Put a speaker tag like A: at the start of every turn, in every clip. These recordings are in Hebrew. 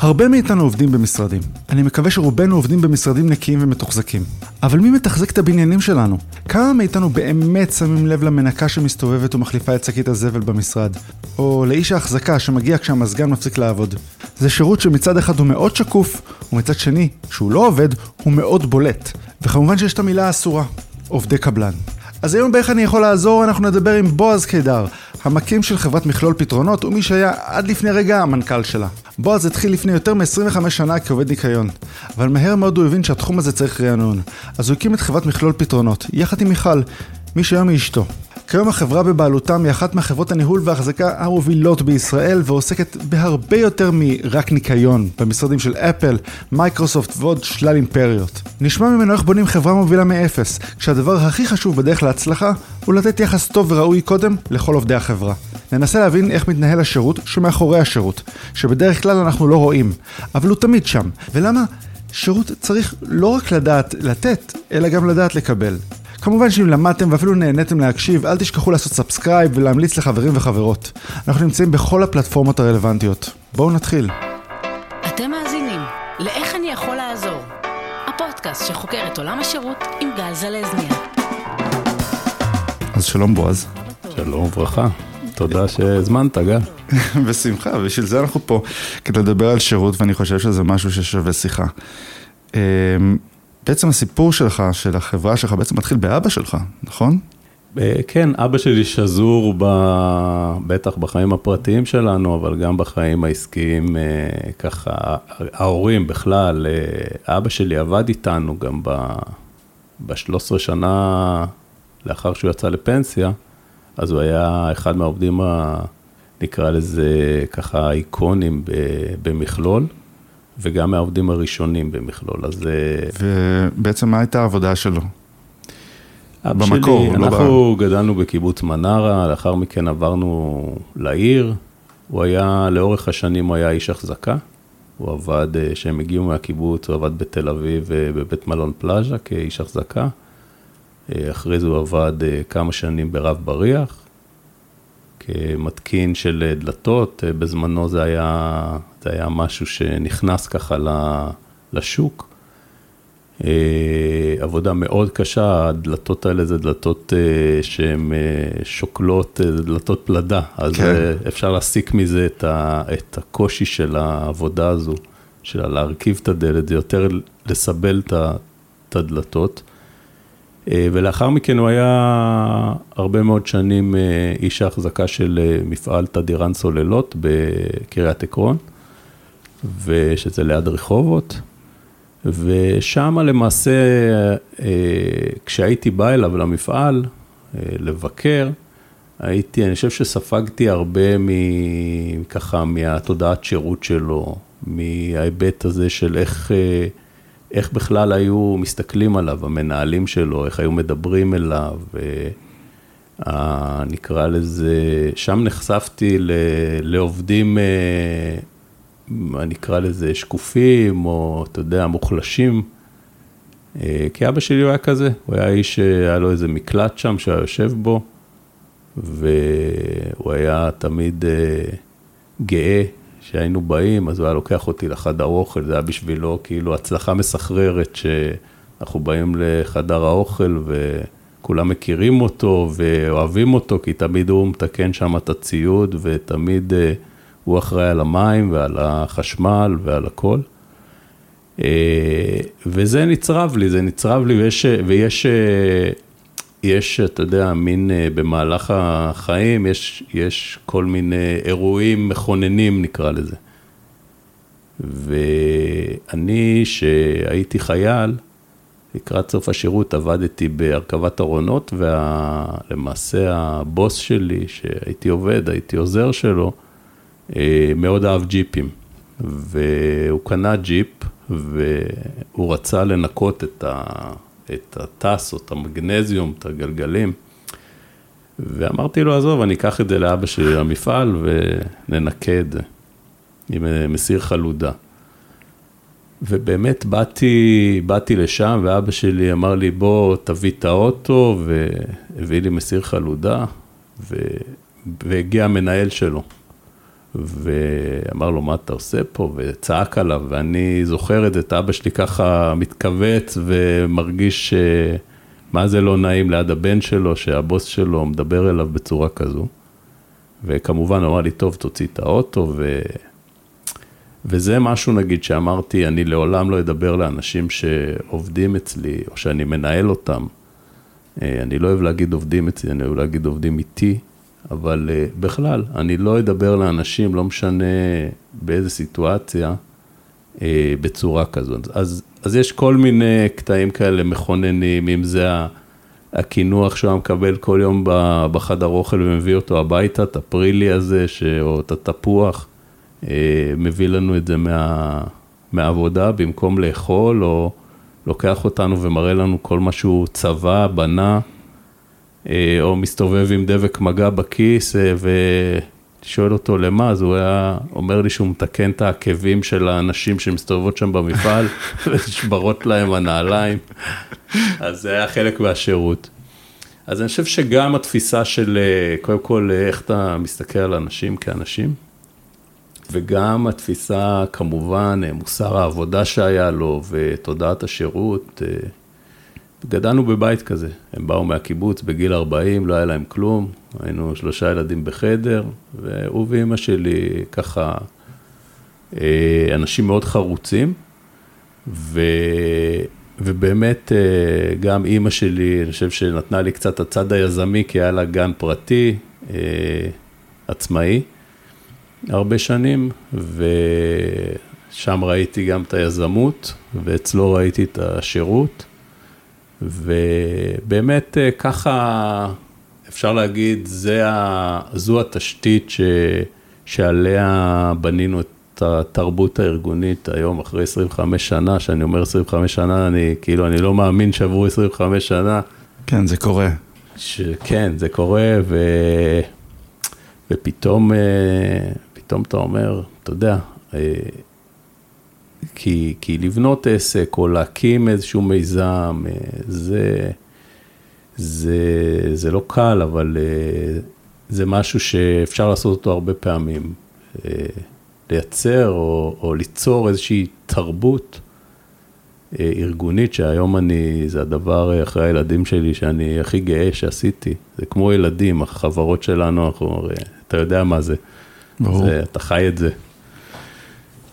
A: הרבה מאיתנו עובדים במשרדים. אני מקווה שרובנו עובדים במשרדים נקיים ומתוחזקים. אבל מי מתחזק את הבניינים שלנו? כמה מאיתנו באמת שמים לב למנקה שמסתובבת ומחליפה את שקית הזבל במשרד? או לאיש ההחזקה שמגיע כשהמזגן מפסיק לעבוד? זה שירות שמצד אחד הוא מאוד שקוף, ומצד שני, כשהוא לא עובד, הוא מאוד בולט. וכמובן שיש את המילה האסורה, עובדי קבלן. אז היום באיך אני יכול לעזור, אנחנו נדבר עם בועז קידר, המקים של חברת מכלול פתרונות, ומי שהיה עד לפני רגע המנכ"ל שלה. בועז התחיל לפני יותר מ-25 שנה כעובד ניקיון, אבל מהר מאוד הוא הבין שהתחום הזה צריך רענון. אז הוא הקים את חברת מכלול פתרונות, יחד עם מיכל, מי שהיום היא אשתו. כיום החברה בבעלותם היא אחת מחברות הניהול והאחזקה המובילות בישראל ועוסקת בהרבה יותר מרק ניקיון במשרדים של אפל, מייקרוסופט ועוד שלל אימפריות. נשמע ממנו איך בונים חברה מובילה מאפס, כשהדבר הכי חשוב בדרך להצלחה הוא לתת יחס טוב וראוי קודם לכל עובדי החברה. ננסה להבין איך מתנהל השירות שמאחורי השירות, שבדרך כלל אנחנו לא רואים, אבל הוא תמיד שם, ולמה שירות צריך לא רק לדעת לתת, אלא גם לדעת לקבל. כמובן שאם למדתם ואפילו נהניתם להקשיב, אל תשכחו לעשות subscribe ולהמליץ לחברים וחברות. אנחנו נמצאים בכל הפלטפורמות הרלוונטיות. בואו נתחיל.
B: אתם מאזינים ל"איך אני יכול לעזור", הפודקאסט שחוקר את עולם השירות עם גל זלזניה.
A: אז שלום בועז.
C: שלום וברכה. תודה שהזמנת, גל.
A: בשמחה, בשביל זה אנחנו פה, כדי לדבר על שירות, ואני חושב שזה משהו ששווה שיחה. בעצם הסיפור שלך, של החברה שלך, בעצם מתחיל באבא שלך, נכון?
C: אה, כן, אבא שלי שזור ב... בטח בחיים הפרטיים שלנו, אבל גם בחיים העסקיים, אה, ככה, ההורים בכלל, אה, אבא שלי עבד איתנו גם ב-13 שנה לאחר שהוא יצא לפנסיה, אז הוא היה אחד מהעובדים, ה... נקרא לזה ככה, איקונים במכלול. וגם מהעובדים הראשונים במכלול, אז...
A: ובעצם מה הייתה העבודה שלו?
C: במקור, שלי, לא אנחנו ב... גדלנו בקיבוץ מנרה, לאחר מכן עברנו לעיר. הוא היה, לאורך השנים הוא היה איש החזקה. הוא עבד, כשהם הגיעו מהקיבוץ, הוא עבד בתל אביב אה, בבית מלון פלאז'ה כאיש החזקה. אה, אחרי זה הוא עבד אה, כמה שנים ברב בריח, כמתקין של דלתות, בזמנו זה היה זה היה משהו שנכנס ככה לשוק. אה, עבודה מאוד קשה, הדלתות האלה זה דלתות אה, שהן אה, שוקלות, זה דלתות פלדה, אז כן. אפשר להסיק מזה את, ה, את הקושי של העבודה הזו, של להרכיב את הדלת, זה יותר לסבל את הדלתות. ולאחר מכן הוא היה הרבה מאוד שנים איש ההחזקה של מפעל תדירן סוללות בקריית עקרון. ושזה ליד רחובות, ושם למעשה, אה, כשהייתי בא אליו למפעל אה, לבקר, הייתי, אני חושב שספגתי הרבה ככה מהתודעת שירות שלו, מההיבט הזה של איך, אה, איך בכלל היו מסתכלים עליו, המנהלים שלו, איך היו מדברים אליו. נקרא לזה, שם נחשפתי לעובדים אני אקרא לזה שקופים, או אתה יודע, מוחלשים. אה, כי אבא שלי הוא היה כזה, הוא היה איש שהיה לו איזה מקלט שם שהיה יושב בו, והוא היה תמיד אה, גאה שהיינו באים, אז הוא היה לוקח אותי לחדר אוכל, זה היה בשבילו כאילו הצלחה מסחררת שאנחנו באים לחדר האוכל וכולם מכירים אותו ואוהבים אותו, כי תמיד הוא מתקן שם את הציוד ותמיד... אה, הוא אחראי על המים ועל החשמל ועל הכל. אה, וזה נצרב לי, זה נצרב לי, ויש, ויש, יש, אתה יודע, מין אה, במהלך החיים, יש, יש כל מיני אירועים מכוננים, נקרא לזה. ואני, שהייתי חייל, לקראת סוף השירות עבדתי בהרכבת ארונות, ולמעשה הבוס שלי, שהייתי עובד, הייתי עוזר שלו, אה, מאוד אהב ג'יפים, והוא קנה ג'יפ, והוא רצה לנקות את, ה, את הטס או את המגנזיום, את הגלגלים. ואמרתי לו, עזוב, אני אקח את זה לאבא שלי למפעל זה עם אה, מסיר חלודה. ובאמת באתי, באתי לשם, ואבא שלי אמר לי, בוא תביא את האוטו, והביא לי מסיר חלודה, ו... והגיע המנהל שלו. ואמר לו, מה אתה עושה פה? וצעק עליו, ואני זוכר את זה, את אבא שלי ככה מתכווץ ומרגיש מה זה לא נעים ליד הבן שלו, שהבוס שלו מדבר אליו בצורה כזו. וכמובן, הוא אמר לי, טוב, תוציא את האוטו, ו... וזה משהו, נגיד, שאמרתי, אני לעולם לא אדבר לאנשים שעובדים אצלי, או שאני מנהל אותם. אה, אני לא אוהב להגיד עובדים אצלי, אני אוהב להגיד עובדים איתי, אבל אה, בכלל, אני לא אדבר לאנשים, לא משנה באיזה סיטואציה, אה, בצורה כזאת. אז, אז יש כל מיני קטעים כאלה מכוננים, אם זה הקינוח שהוא מקבל כל יום בחדר אוכל ומביא אותו הביתה, את הפרילי הזה, או את התפוח, מביא לנו את זה מה, מהעבודה במקום לאכול, או... לוקח אותנו ומראה לנו כל מה שהוא צבע, בנה, אה, או מסתובב עם דבק מגע בכיס אה, ושואל אותו למה, אז הוא היה אומר לי שהוא מתקן את העקבים של האנשים שמסתובבות שם במפעל, ונשברות להם הנעליים, אז זה היה חלק מהשירות. אז אני חושב שגם התפיסה של, אה, קודם כל, איך אתה מסתכל על אנשים כאנשים, וגם התפיסה, כמובן, מוסר העבודה שהיה לו ותודעת השירות. אה, גדלנו בבית כזה, הם באו מהקיבוץ בגיל 40, לא היה להם כלום, היינו שלושה ילדים בחדר, והוא ואימא שלי ככה אה, אנשים מאוד חרוצים, ו... ובאמת אה, גם אימא שלי, אני חושב שנתנה לי קצת הצד היזמי, כי היה לה גן פרטי, עצמאי. הרבה שנים, ושם ראיתי גם את היזמות, ואצלו ראיתי את השירות, ובאמת אה, ככה, אפשר להגיד, ה, זו התשתית ש, שעליה בנינו את התרבות הארגונית היום, אחרי 25 שנה, שאני אומר 25 שנה, אני כאילו, אני לא מאמין שעברו 25 שנה.
A: כן, זה קורה.
C: ש, כן, זה קורה, ו... ופתאום, אה, פתאום אתה אומר, אתה יודע, אה, כי, כי לבנות עסק או להקים איזשהו מיזם, אה, זה, זה, זה לא קל, אבל אה, זה משהו שאפשר לעשות אותו הרבה פעמים. לייצר או, או ליצור איזושהי תרבות ארגונית, שהיום אני, זה הדבר אחרי הילדים שלי שאני הכי גאה שעשיתי. זה כמו ילדים, החברות שלנו, אנחנו, אתה יודע מה זה. ברור. זה, אתה חי את זה.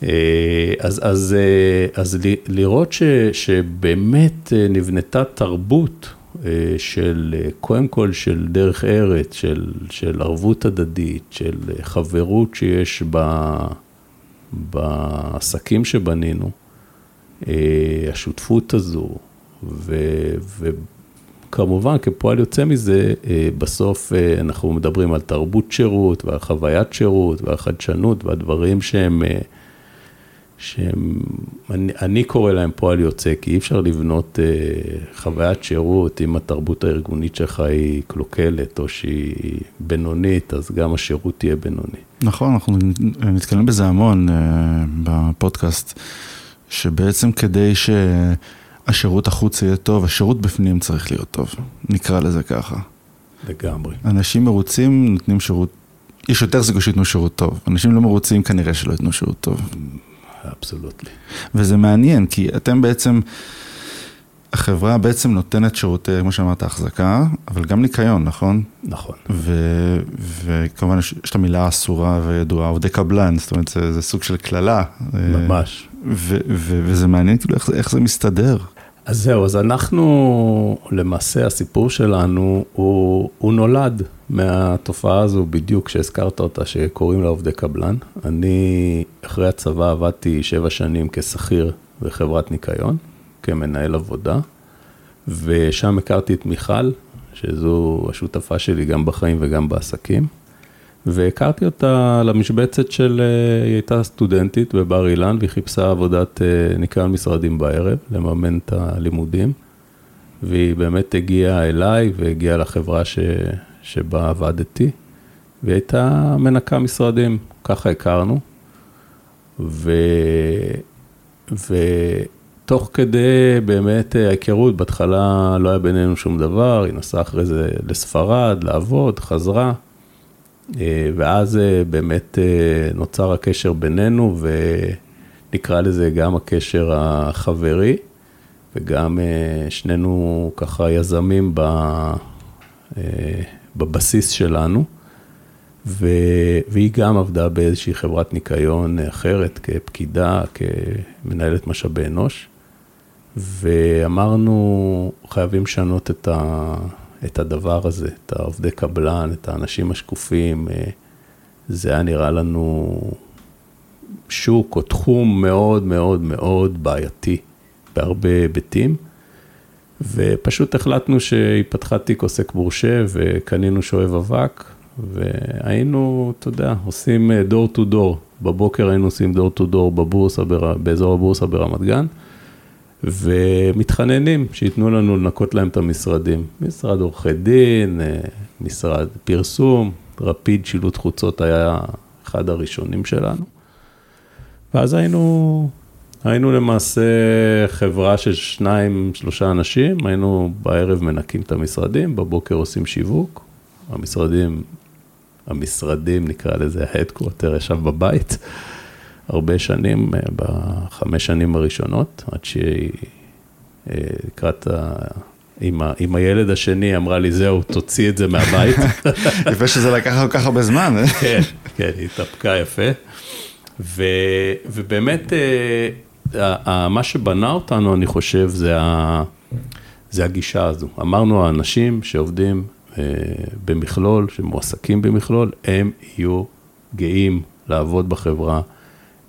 C: אה, אז, אז, אה, אז לראות ש, שבאמת אה, נבנתה תרבות של, קודם כל של דרך ארץ, של, של ערבות הדדית, של חברות שיש ב, בעסקים שבנינו, השותפות הזו, ו, כמובן, כפועל יוצא מזה, בסוף אנחנו מדברים על תרבות שירות ועל חוויית שירות ועל חדשנות והדברים שהם, אה, שהם, אני, אני קורא להם פועל יוצא, כי אי אפשר לבנות חוויית שירות אם התרבות הארגונית שלך היא קלוקלת או שהיא בינונית, אז גם השירות יהיה בינוני.
A: נכון, אנחנו נתקלים בזה המון בפודקאסט, שבעצם כדי ש... השירות החוץ יהיה טוב, השירות בפנים צריך להיות טוב, נקרא לזה ככה.
C: לגמרי.
A: אנשים מרוצים נותנים שירות, יש יותר סיכוי שייתנו שירות טוב. אנשים לא מרוצים כנראה שלא ייתנו שירות טוב.
C: אבסולוטלי.
A: וזה מעניין, כי אתם בעצם, החברה בעצם נותנת שירותי, כמו שאמרת, החזקה, אבל גם ניקיון, נכון?
C: נכון.
A: וכמובן יש את המילה האסורה וידועה, עובדי קבלן, זאת אומרת, זה, זה סוג של קללה.
C: ממש.
A: וזה מעניין כאילו איך, איך זה מסתדר.
C: אז זהו, אז אנחנו, למעשה הסיפור שלנו, הוא, הוא נולד מהתופעה הזו בדיוק שהזכרת אותה, שקוראים לה עובדי קבלן. אני אחרי הצבא עבדתי שבע שנים כשכיר בחברת ניקיון, כמנהל עבודה, ושם הכרתי את מיכל, שזו השותפה שלי גם בחיים וגם בעסקים. והכרתי אותה למשבצת של, אה, היא הייתה סטודנטית בבר אילן והיא חיפשה עבודת אה, ניקיון משרדים בערב, לממן את הלימודים. והיא באמת הגיעה אליי והגיעה לחברה ש, שבה עבדתי, והיא הייתה מנקה משרדים, ככה הכרנו. ו... ותוך כדי באמת ההיכרות, בהתחלה לא היה בינינו שום דבר, היא נסעה אחרי זה לספרד, לעבוד, חזרה. אה, ואז אה, באמת אה, נוצר הקשר בינינו, ונקרא לזה גם הקשר החברי, וגם שנינו ככה יזמים בבסיס שלנו. והיא גם עבדה באיזושהי חברת ניקיון אחרת, כפקידה, כמנהלת משאבי אנוש, ואמרנו, חייבים לשנות את, ה... את הדבר הזה, את העובדי קבלן, את האנשים השקופים, אה, זה היה נראה לנו שוק או תחום מאוד מאוד מאוד בעייתי בהרבה היבטים. ופשוט החלטנו שהתפתחה תיק עוסק מורשה וקנינו שואב אבק, והיינו, אתה יודע, עושים דור טו דור. בבוקר היינו עושים דור טו דור בבורסה, באזור הבורסה ברמת גן. ומתחננים שייתנו לנו לנקות להם את המשרדים. משרד עורכי דין, אה, משרד פרסום, רפיד שילוט חוצות היה אחד הראשונים שלנו. ואז היינו, היינו למעשה חברה של שניים, שלושה אנשים, היינו בערב מנקים את המשרדים, בבוקר עושים שיווק, המשרדים, המשרדים נקרא לזה, ההדקווטר ישב בבית. הרבה שנים, אה, בחמש שנים הראשונות, עד שהיא אה, לקראת ה... עם, ה, עם הילד השני אמרה לי, זהו, תוציא את זה מהבית.
A: יפה שזה לקח כל כך הרבה זמן. אה?
C: כן, כן, היא התאפקה יפה. ו, ובאמת, מה שבנה אותנו, אני חושב, זה, ה, זה הגישה הזו. אמרנו, האנשים שעובדים במכלול, שמועסקים במכלול, הם יהיו גאים לעבוד בחברה.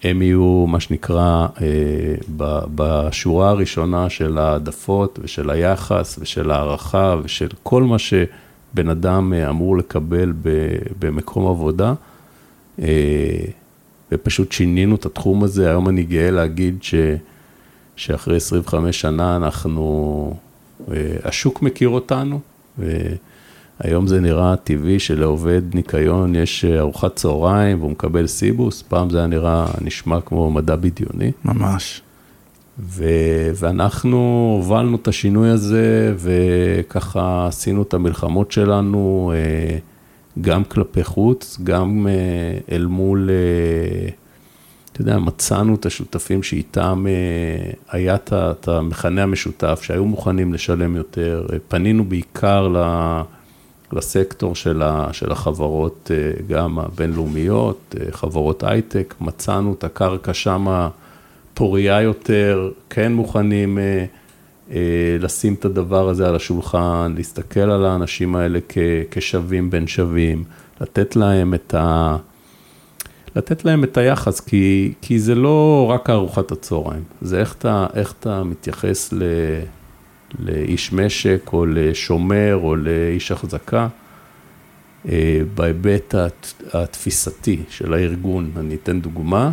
C: הם יהיו, מה שנקרא, אה, בשורה הראשונה של העדפות ושל היחס ושל הערכה ושל כל מה שבן אדם אה, אמור לקבל במקום עבודה. אה, ופשוט שינינו את התחום הזה, היום אני גאה להגיד ש, שאחרי 25 שנה אנחנו, השוק מכיר אותנו. היום זה נראה טבעי שלעובד ניקיון יש אה, ארוחת צהריים והוא מקבל סיבוס, פעם זה היה נראה, נשמע כמו מדע בדיוני.
A: ממש.
C: ו- ואנחנו הובלנו את השינוי הזה, וככה עשינו את המלחמות שלנו, אה, גם כלפי חוץ, גם אה, אל מול, אתה יודע, מצאנו את השותפים שאיתם היה את המכנה המשותף, שהיו מוכנים לשלם יותר, פנינו בעיקר ל... לסקטור של, ה, של החברות, אה, גם הבינלאומיות, אה, חברות הייטק, מצאנו את הקרקע שם פוריה יותר, כן מוכנים אה, לשים את הדבר הזה על השולחן, להסתכל על האנשים האלה כ, כשווים בין שווים, לתת להם את ה... לתת להם את היחס, כי, כי זה לא רק ארוחת הצהריים, זה איך אתה, איך אתה מתייחס ל... לאיש משק או לשומר או לאיש החזקה, אה, בהיבט התפיסתי של הארגון. אני אתן דוגמה,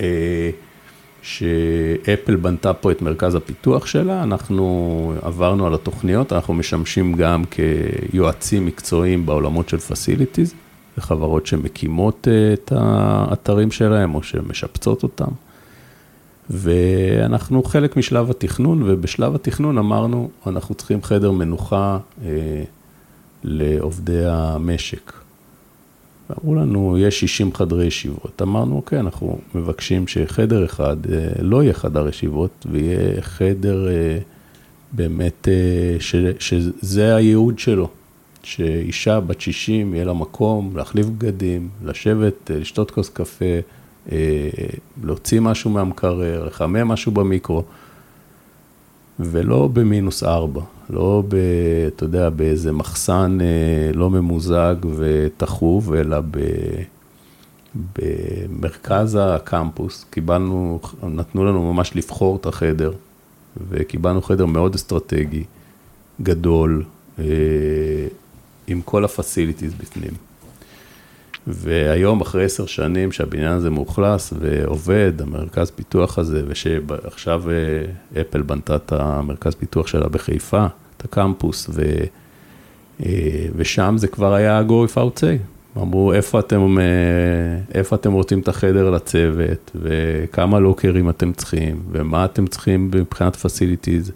C: אה, שאפל בנתה פה את מרכז הפיתוח שלה, אנחנו עברנו על התוכניות, אנחנו משמשים גם כיועצים מקצועיים בעולמות של פסיליטיז, לחברות שמקימות אה, את האתרים שלהם או שמשפצות אותם. ואנחנו חלק משלב התכנון, ובשלב התכנון אמרנו, אנחנו צריכים חדר מנוחה אה, לעובדי המשק. ואמרו לנו, יש 60 חדרי ישיבות. אמרנו, אוקיי, אנחנו מבקשים שחדר אחד אה, לא יהיה חדר ישיבות, ויהיה חדר אה, באמת, אה, ש, שזה הייעוד שלו. שאישה בת 60 יהיה לה מקום להחליף בגדים, לשבת, אה, לשתות כוס קפה. אה, להוציא משהו מהמקרר, לחמם משהו במיקרו, ולא במינוס ארבע, לא, ב, אתה יודע, באיזה מחסן אה, לא ממוזג ותחוב, אלא ב, במרכז הקמפוס, קיבלנו, נתנו לנו ממש לבחור את החדר, וקיבלנו חדר מאוד אסטרטגי, גדול, אה, עם כל הפסיליטיז בפנים. והיום, אחרי עשר שנים שהבניין הזה מאוכלס ועובד, המרכז פיתוח הזה, ושעכשיו אה, אפל בנתה את המרכז פיתוח שלה בחיפה, את הקמפוס, ו, אה, ושם זה כבר היה go without say. אמרו, איפה אתם, אה, איפה אתם רוצים את החדר לצוות, וכמה לוקרים אתם צריכים, ומה אתם צריכים מבחינת facilities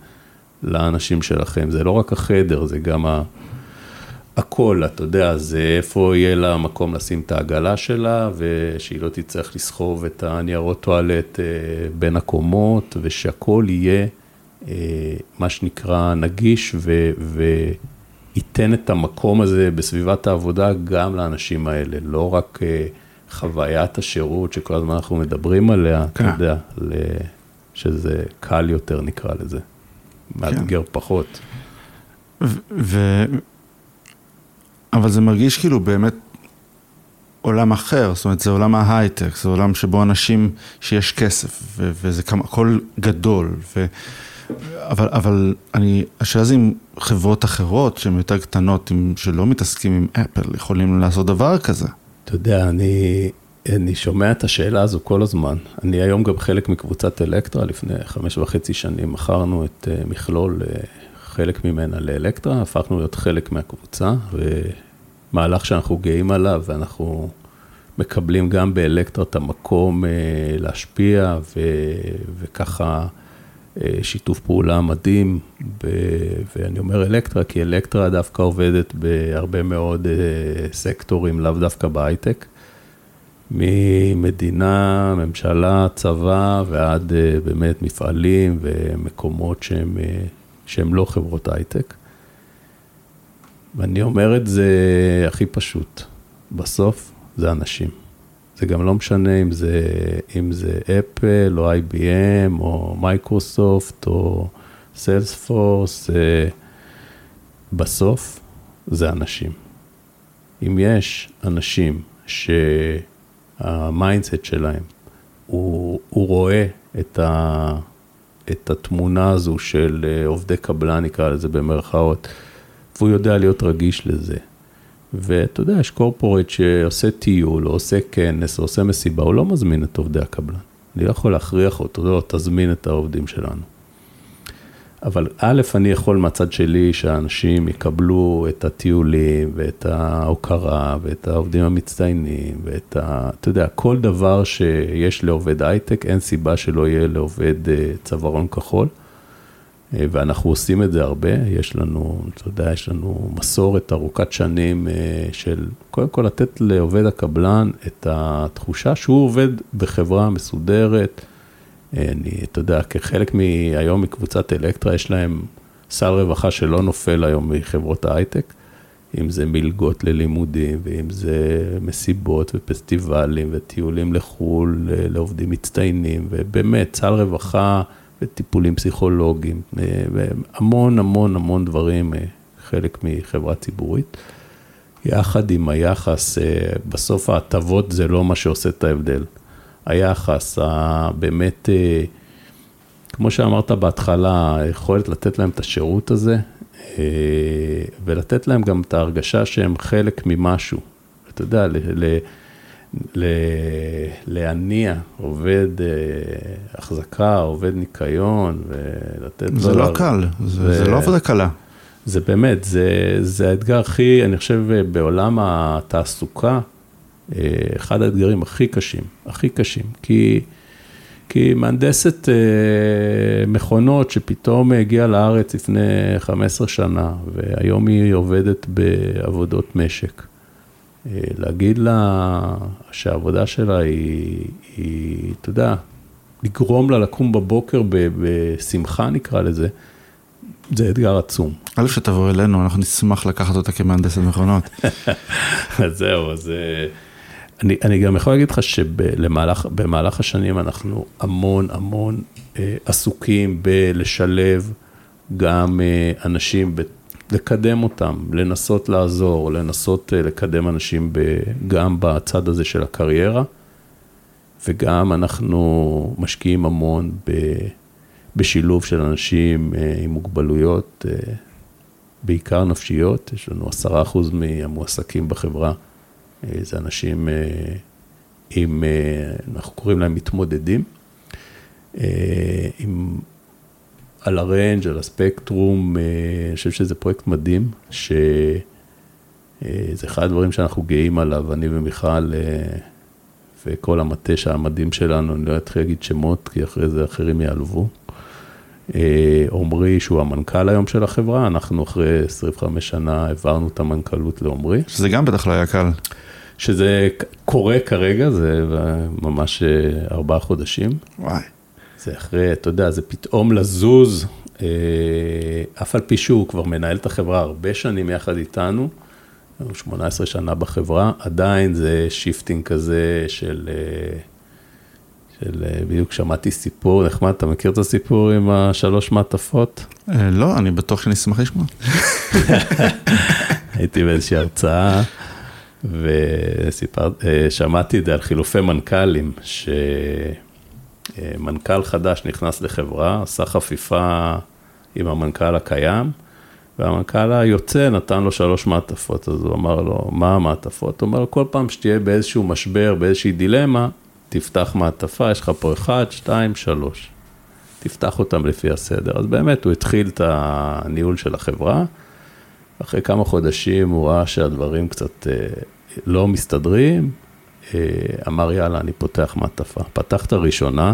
C: לאנשים שלכם. זה לא רק החדר, זה גם ה... הכל, אתה יודע, זה איפה יהיה לה מקום לשים את העגלה שלה, ושהיא לא תצטרך לסחוב את הניירות טואלט אה, בין הקומות, ושהכול יהיה אה, מה שנקרא נגיש, ו, וייתן את המקום הזה בסביבת העבודה גם לאנשים האלה, לא רק אה, חוויית השירות שכל הזמן אנחנו מדברים עליה, כן. אתה יודע, שזה קל יותר נקרא לזה, מאתגר כן. פחות.
A: ו... ו... אבל זה מרגיש כאילו באמת עולם אחר, זאת אומרת זה עולם ההייטק, זה עולם שבו אנשים, שיש כסף, ו- וזה כמה, הכל גדול, ו- אבל, אבל אני, השאלה זה אם חברות אחרות שהן יותר קטנות, עם, שלא מתעסקים עם אפל, יכולים לעשות דבר כזה.
C: אתה יודע, אני, אני שומע את השאלה הזו כל הזמן. אני היום גם חלק מקבוצת אלקטרה, לפני חמש וחצי שנים מכרנו את אה, מכלול אה, חלק ממנה לאלקטרה, הפכנו להיות חלק מהקבוצה, ומהלך שאנחנו גאים עליו, ואנחנו מקבלים גם באלקטרה את המקום אה, להשפיע, ו, וככה אה, שיתוף פעולה מדהים, ב, ואני אומר אלקטרה, כי אלקטרה דווקא עובדת בהרבה מאוד אה, סקטורים, לאו דווקא בהייטק. ממדינה, ממשלה, צבא ועד באמת מפעלים ומקומות שהם שהם לא חברות הייטק. ואני אומר את זה הכי פשוט, בסוף זה אנשים. זה גם לא משנה אם זה, אם זה אפל או IBM או מייקרוסופט או סיילספורס, בסוף זה אנשים. אם יש אנשים שה mindset שלהם, הוא, הוא רואה את, ה, את התמונה הזו של אה, עובדי קבלן, נקרא לזה במרכאות, והוא יודע להיות רגיש לזה. ואתה יודע, יש corporate שעושה טיול, או עושה כנס, או עושה מסיבה, הוא לא מזמין את עובדי הקבלן. אני לא יכול להכריח אותו, לא, תזמין את העובדים שלנו. אבל א', אני יכול מהצד שלי שאנשים יקבלו את הטיולים ואת ההוקרה ואת העובדים המצטיינים ואת ה... אתה יודע, כל דבר שיש לעובד הייטק, אין סיבה שלא יהיה לעובד אה, צווארון כחול. אה, ואנחנו עושים את זה הרבה, יש לנו, אתה יודע, יש לנו מסורת ארוכת שנים אה, של קודם כל לתת לעובד הקבלן את התחושה שהוא עובד בחברה מסודרת, אני, אתה יודע, כחלק מהיום מקבוצת אלקטרה, יש להם סל רווחה שלא נופל היום מחברות ההייטק, אם זה מלגות ללימודים, ואם זה מסיבות ופסטיבלים וטיולים לחו"ל לעובדים מצטיינים, ובאמת, סל רווחה וטיפולים פסיכולוגיים, והמון המון המון דברים, חלק מחברה ציבורית. יחד עם היחס, בסוף ההטבות זה לא מה שעושה את ההבדל. היחס, באמת, אה, כמו שאמרת בהתחלה, היכולת לתת להם את השירות הזה, אה, ולתת להם גם את ההרגשה שהם חלק ממשהו. אתה יודע, ל... ל ל... להניע עובד אה, החזקה, עובד ניקיון, ולתת
A: זה לא קל, זה, ו... זה לא עבודה קלה.
C: זה באמת, זה, זה האתגר הכי, אני חושב, בעולם התעסוקה, אחד האתגרים הכי קשים, הכי קשים, כי, כי מהנדסת אה, מכונות שפתאום הגיעה לארץ לפני 15 שנה, והיום היא עובדת בעבודות משק. אה, להגיד לה שהעבודה שלה היא, היא, אתה יודע, לגרום לה לקום בבוקר בשמחה נקרא לזה, זה אתגר עצום.
A: א', שתבוא אלינו, אנחנו נשמח לקחת אותה כמהנדסת מכונות.
C: אז זהו, אז אני, אני גם יכול להגיד לך שבמהלך השנים אנחנו המון המון אה, עסוקים בלשלב גם אה, אנשים, ב, לקדם אותם, לנסות לעזור, לנסות אה, לקדם אנשים ב, גם בצד הזה של הקריירה, וגם אנחנו משקיעים המון ב, בשילוב של אנשים אה, עם מוגבלויות, אה, בעיקר נפשיות, יש לנו עשרה אחוז מהמועסקים בחברה. אה, זה אנשים אה, עם, אה, אנחנו קוראים להם מתמודדים, עם, על הריינג', על הספקטרום, אני חושב שזה פרויקט מדהים, שזה אחד הדברים שאנחנו גאים עליו, אני ומיכל וכל המטה המדהים שלנו, אני לא אתחיל להגיד שמות, כי אחרי זה אחרים יעלבו. אה, עמרי, שהוא המנכ"ל היום של החברה, אנחנו אחרי 25 שנה העברנו את המנכ"לות לעמרי.
A: שזה גם בטח לא היה קל.
C: שזה קורה כרגע, זה ממש ארבעה חודשים.
A: וואי.
C: זה אחרי, אתה יודע, זה פתאום לזוז, אף על פי שהוא כבר מנהל את החברה הרבה שנים יחד איתנו, 18 שנה בחברה, עדיין זה shifting כזה של... של בדיוק שמעתי סיפור נחמד, אתה מכיר את הסיפור עם השלוש מעטפות?
A: לא, אני בטוח שאני אשמח לשמוע.
C: הייתי באיזושהי הרצאה ושמעתי את זה על חילופי מנכ"לים, שמנכ"ל חדש נכנס לחברה, עשה חפיפה עם המנכ"ל הקיים, והמנכ"ל היוצא נתן לו שלוש מעטפות, אז הוא אמר לו, מה המעטפות? הוא אומר, כל פעם שתהיה באיזשהו משבר, באיזושהי דילמה, תפתח מעטפה, יש לך פה אחד, שתיים, שלוש. תפתח אותם לפי הסדר. אז באמת, הוא התחיל את הניהול של החברה. אחרי כמה חודשים הוא ראה שהדברים קצת אה, לא מסתדרים, אה, אמר, יאללה, אני פותח מעטפה. פתח את הראשונה,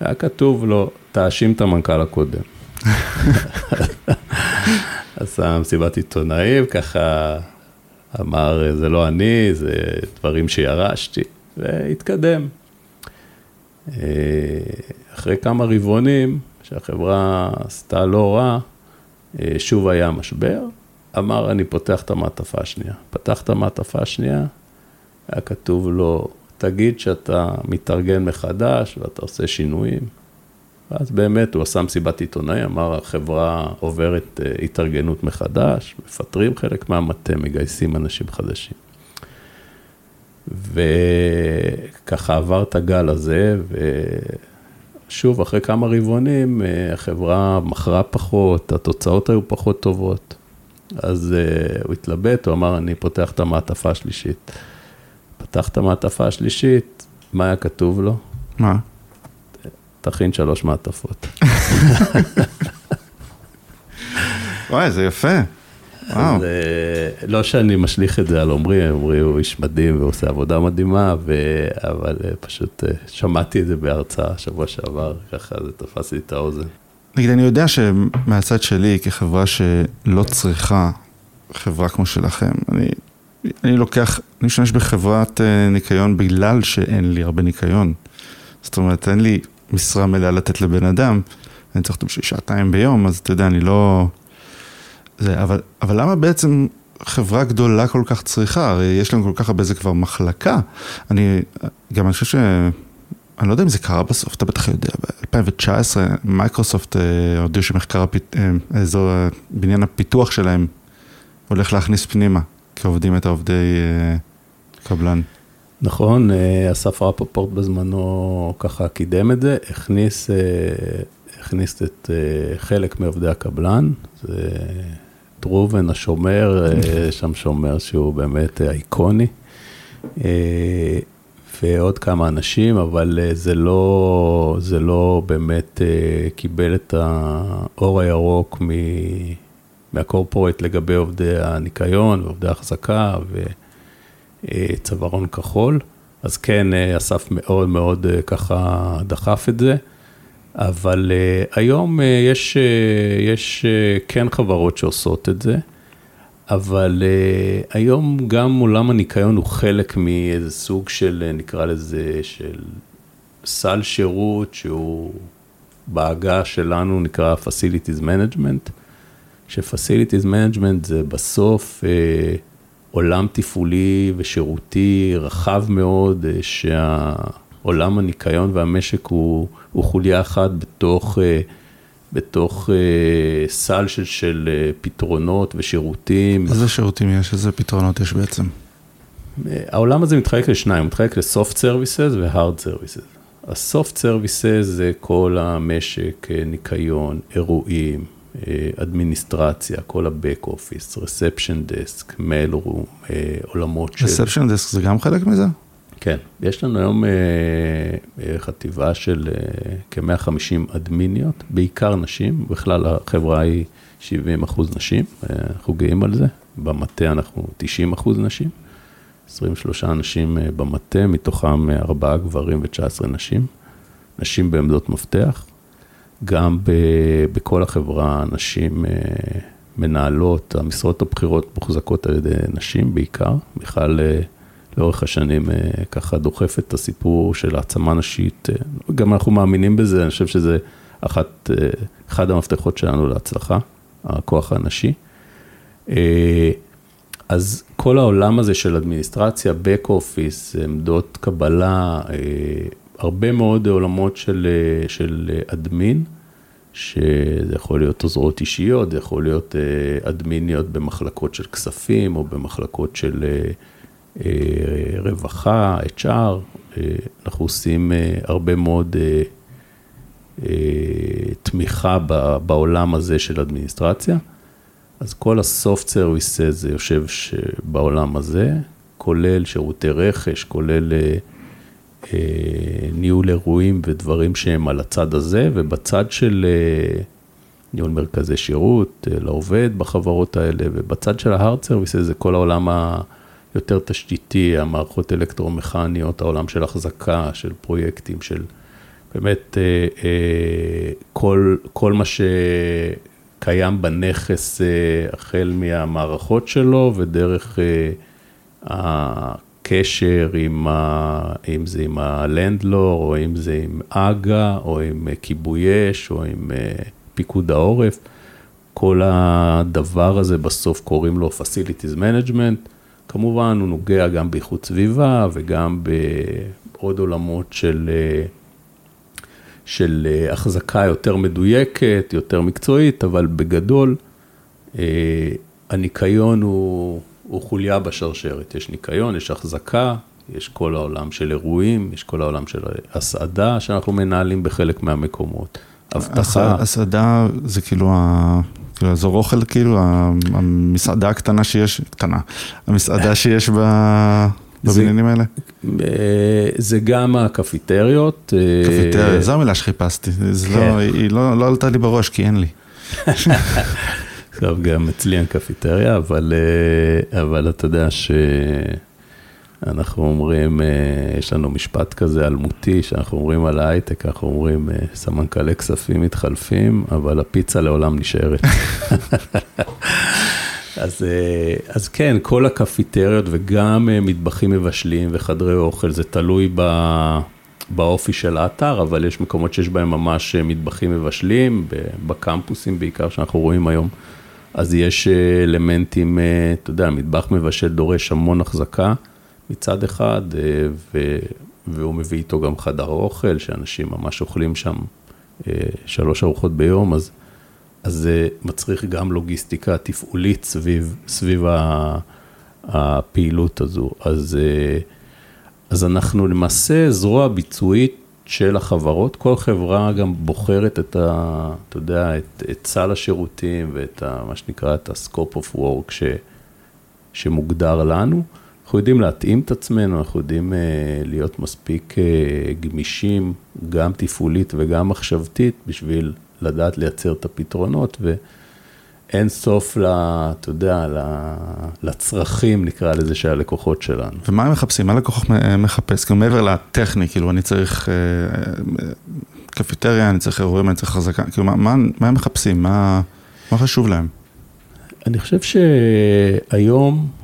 C: היה כתוב לו, תאשים את המנכ"ל הקודם. עשה מסיבת עיתונאים, ככה אמר, זה לא אני, זה דברים שירשתי. והתקדם. אה, אחרי כמה רבעונים, שהחברה עשתה לא רע, אה, שוב היה משבר, אמר, אני פותח את המעטפה השנייה. פתח את המעטפה השנייה, היה כתוב לו, תגיד שאתה מתארגן מחדש ואתה עושה שינויים. ואז באמת הוא עשה מסיבת עיתונאי, אמר, החברה עוברת אה, התארגנות מחדש, מפטרים חלק מהמטה, מגייסים אנשים חדשים. וככה עבר את הגל הזה, ושוב, אחרי כמה רבעונים, אה, החברה מכרה פחות, התוצאות היו פחות טובות. אז uh, הוא התלבט, הוא אמר, אני פותח את המעטפה השלישית. פתח את המעטפה השלישית, מה היה כתוב לו?
A: מה?
C: תכין שלוש מעטפות.
A: וואי, זה יפה.
C: אז אה, לא שאני משליך את זה על עמרי, עמרי הוא איש מדהים ועושה עבודה מדהימה, אבל אה, פשוט אה, שמעתי את זה בהרצאה שבוע שעבר, ככה זה תפס לי את האוזן.
A: נגיד, אני יודע שמהצד שלי, כחברה שלא צריכה חברה כמו שלכם, אני, אני לוקח, אני משתמש בחברת ניקיון בגלל שאין לי הרבה ניקיון. זאת אומרת, אין לי משרה מלאה לתת לבן אדם, אני צריך בשביל שעתיים ביום, אז אתה יודע, אני לא... זה, אבל, אבל למה בעצם חברה גדולה כל כך צריכה? הרי יש להם כל כך הרבה, זה כבר מחלקה. אני, גם אני חושב ש... אני לא יודע אם זה קרה בסוף, אתה בטח יודע, ב-2019 מייקרוסופט אה, הודיעו שמחקר הפיתוח, אה, אזור בניין הפיתוח שלהם הולך להכניס פנימה כעובדים את העובדי אה, קבלן.
C: נכון, אסף רפופורט בזמנו ככה קידם את זה, הכניס, הכניס את חלק מעובדי הקבלן, זה טרובן השומר, אה, שם שומר שהוא באמת אה, איקוני, אה, ועוד כמה אנשים, אבל זה לא, זה לא באמת קיבל את האור הירוק מהקורפורט לגבי עובדי הניקיון ועובדי ההחזקה וצווארון כחול. אז כן, אסף מאוד מאוד ככה דחף את זה. אבל uh, היום uh, יש, uh, יש uh, כן חברות שעושות את זה, אבל uh, היום גם עולם הניקיון הוא חלק מאיזה סוג של, נקרא לזה, של סל שירות שהוא בעגה שלנו נקרא Facilities Management, ש-Facilities Management זה בסוף uh, עולם תפעולי ושירותי רחב מאוד, uh, שה... עולם הניקיון והמשק הוא, הוא חוליה אחת בתוך, אה, בתוך אה, סל של, של אה, פתרונות ושירותים.
A: איזה שירותים יש? איזה פתרונות יש בעצם?
C: העולם הזה מתחלק לשניים, מתחלק ל-soft services ו-hard services. ה-soft services זה כל המשק, ניקיון, אירועים, אדמיניסטרציה, כל ה-back office, reception desk, mail room, עולמות
A: של... reception desk זה גם חלק מזה?
C: כן, יש לנו היום אה, אה, חטיבה של אה, כ-150 אדמיניות, בעיקר נשים, בכלל החברה היא 70 אחוז נשים, אנחנו גאים על זה, במטה אנחנו 90 אחוז נשים, 23 אנשים במטה, מתוכם 4 גברים ו-19 נשים, נשים בעמדות מפתח. גם ב, בכל החברה, נשים אה, מנהלות, המשרות הבכירות מוחזקות על ידי נשים בעיקר. בכלל, אה, לאורך השנים אה, ככה דוחף את הסיפור של העצמה נשית. גם אנחנו מאמינים בזה, אני חושב שזה אחת, אחד המפתחות שלנו להצלחה, הכוח הנשי. אז כל העולם הזה של אדמיניסטרציה, back office, עמדות קבלה, הרבה מאוד עולמות של, של אדמין. שזה יכול להיות עוזרות אישיות, זה יכול להיות אה, אדמיניות במחלקות של כספים או במחלקות של אה, אה, רווחה, HR, אנחנו עושים הרבה מאוד תמיכה בעולם הזה של אדמיניסטרציה. אז כל ה-soft services זה יושב בעולם הזה, כולל שירותי רכש, כולל אה, ניהול אירועים ודברים שהם על הצד הזה, ובצד של אה, ניהול מרכזי שירות אה, לעובד בחברות האלה, ובצד של ה-hard services זה כל העולם היותר תשתיתי, המערכות אלקטרומכניות, העולם של החזקה, של פרויקטים, של באמת כל, כל מה שקיים בנכס החל מהמערכות שלו ודרך קשר עם, ה, אם זה עם הלנדלור, או אם זה עם אג"א, או עם כיבוי אש, או עם אה, פיקוד העורף. כל הדבר הזה בסוף קוראים לו Facilities Management. כמובן, הוא נוגע גם באיכות סביבה וגם בעוד עולמות של, אה, של אה, החזקה יותר מדויקת, יותר מקצועית, אבל בגדול, הניקיון הוא... הוא חוליה בשרשרת. יש ניקיון, יש החזקה, יש כל העולם של אירועים, יש כל העולם של הסעדה שאנחנו מנהלים בחלק מהמקומות.
A: אבטחה. הסעדה זה כאילו, ה... כאילו אזור אוכל, כאילו, המסעדה הקטנה שיש, קטנה, המסעדה שיש ב... בבניינים האלה?
C: אה, זה גם הקפיטריות.
A: אה, קפיטריה, זו המילה שחיפשתי, לא, כן. היא לא, לא עלתה לי בראש כי אין לי.
C: עכשיו גם אצלי אין קפיטריה, אבל, אה, אתה יודע שאנחנו אומרים, אה, יש לנו משפט כזה אלמותי, שאנחנו אומרים על ההייטק, אנחנו אומרים, אה, סמנכ"לי כספים מתחלפים, אבל הפיצה לעולם נשארת. אז, אז כן, כל הקפיטריות וגם מטבחים מבשלים וחדרי אוכל, זה תלוי ב... באופי של האתר, אבל יש מקומות שיש בהם ממש מטבחים מבשלים, בקמפוסים בעיקר שאנחנו רואים היום. אז יש אה, אלמנטים, אה, אתה יודע, מטבח מבשל דורש המון החזקה מצד אחד, אה, ו, והוא מביא איתו גם חדר אוכל, שאנשים ממש אוכלים שם שלוש ארוחות ביום, אז, אז זה מצריך גם לוגיסטיקה תפעולית סביב, סביב הפעילות הזו. אז, אז אנחנו למעשה זרוע ביצועית של החברות, כל חברה גם בוחרת את ה... אתה יודע, את, את סל השירותים ואת ה, מה שנקרא, את ה-scope of work ש, שמוגדר לנו. אנחנו יודעים להתאים את עצמנו, אנחנו יודעים uh, להיות מספיק uh, גמישים, גם תפעולית וגם מחשבתית, בשביל לדעת לייצר את הפתרונות, ו... אין סוף, ל, אתה יודע, לצרכים, נקרא לזה, של הלקוחות שלנו.
A: ומה הם מחפשים? מה לקוח מחפש? כאילו מעבר לטכני, כאילו אני צריך אה, אה, קפיטריה, אני צריך אירועים, אני צריך חזקה, כאילו מה, מה, מה הם מחפשים? מה, מה חשוב להם?
C: אני חושב שהיום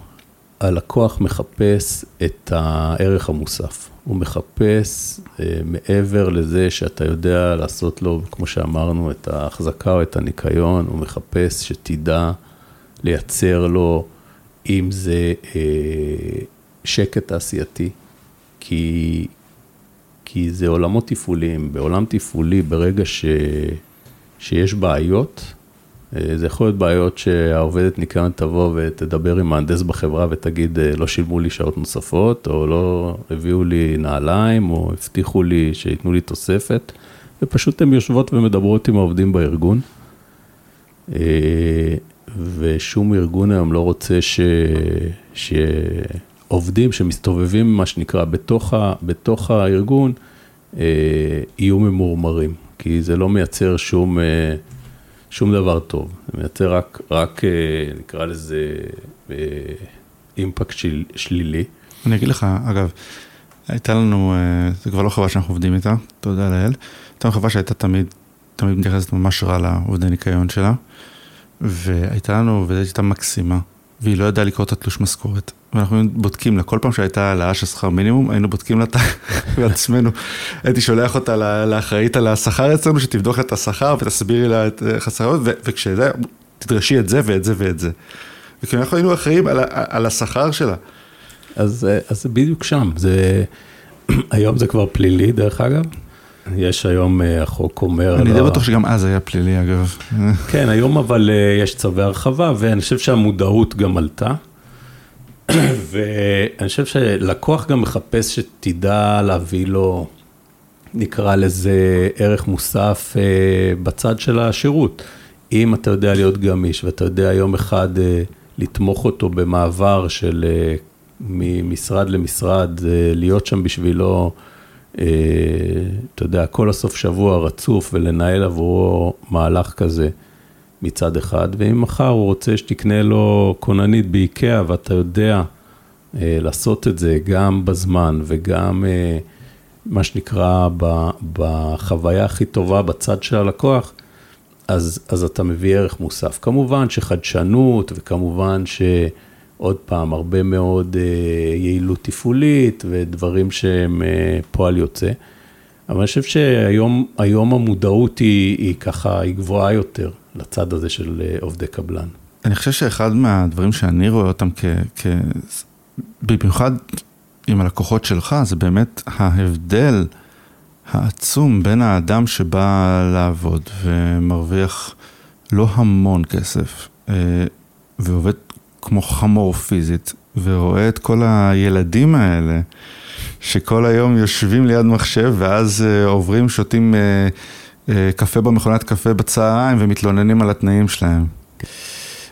C: הלקוח מחפש את הערך המוסף. הוא מחפש אה, מעבר לזה שאתה יודע לעשות לו, כמו שאמרנו, את ההחזקה או את הניקיון, הוא מחפש שתדע לייצר לו, אם זה אה, שקט תעשייתי, כי, כי זה עולמות תפעוליים. בעולם תפעולי, ברגע ש, שיש בעיות, זה יכול להיות בעיות שהעובדת ניקיון תבוא ותדבר עם מהנדס בחברה ותגיד, אה, לא שילמו לי שעות נוספות, או לא הביאו לי נעליים, או הבטיחו לי שייתנו לי תוספת, ופשוט הן יושבות ומדברות עם העובדים בארגון. אה, ושום ארגון היום לא רוצה ש... שעובדים שמסתובבים, מה שנקרא, בתוך, ה... בתוך הארגון, יהיו ממורמרים, כי זה לא מייצר שום... שום דבר טוב, זה מייצר רק, רק אה, נקרא לזה אה, אימפקט של, שלילי.
A: אני אגיד לך, אגב, הייתה לנו, אה, זה כבר לא חברה שאנחנו עובדים איתה, תודה לאל, הייתה לנו חברה שהייתה תמיד תמיד מתייחסת ממש רע לעובדי ניקיון שלה, והייתה לנו עובדת איתה מקסימה, והיא לא ידעה לקרוא את התלוש משכורת. ואנחנו בודקים לה, כל פעם שהייתה העלאה של שכר מינימום, היינו בודקים לה את עצמנו. הייתי שולח אותה לאחראית על השכר אצלנו, שתבדוק את השכר ותסבירי לה את חסרות, וכשזה, תדרשי את זה ואת זה ואת זה. וכאילו אנחנו היינו אחראים על, על השכר שלה.
C: אז, אז זה בדיוק שם, זה, היום זה כבר פלילי דרך אגב. יש היום, אה, החוק אומר...
A: אני די בטוח שגם אז היה פלילי אגב.
C: כן, היום אבל אה, יש צווי הרחבה, ואני חושב שהמודעות גם עלתה. ואני חושב שלקוח גם מחפש שתדע להביא לו, נקרא לזה ערך מוסף אה, בצד של השירות. אם אתה יודע להיות גמיש ואתה יודע יום אחד לתמוך אותו במעבר של ממשרד למשרד, להיות שם בשבילו. אה, אתה יודע, כל הסוף שבוע רצוף ולנהל עבורו מהלך כזה מצד אחד, ואם מחר הוא רוצה שתקנה לו כוננית באיקאה ואתה יודע אה, לעשות את זה גם בזמן וגם אה, מה שנקרא בחוויה הכי טובה בצד של הלקוח, אז, אז אתה מביא ערך מוסף. כמובן שחדשנות וכמובן ש... עוד פעם, הרבה מאוד אה, יעילות תפעולית ודברים שהם אה, פועל יוצא. אבל אני חושב שהיום המודעות היא, היא ככה, היא גבוהה יותר לצד הזה של אה, עובדי קבלן.
A: אני חושב שאחד מהדברים שאני רואה אותם כ... כ... במיוחד עם הלקוחות שלך, זה באמת ההבדל העצום בין האדם שבא לעבוד ומרוויח לא המון כסף ועובד כמו חמור פיזית, ורואה את כל הילדים האלה, שכל היום יושבים ליד מחשב, ואז uh, עוברים, שותים uh, uh, קפה במכונת קפה בצהריים, ומתלוננים על התנאים שלהם.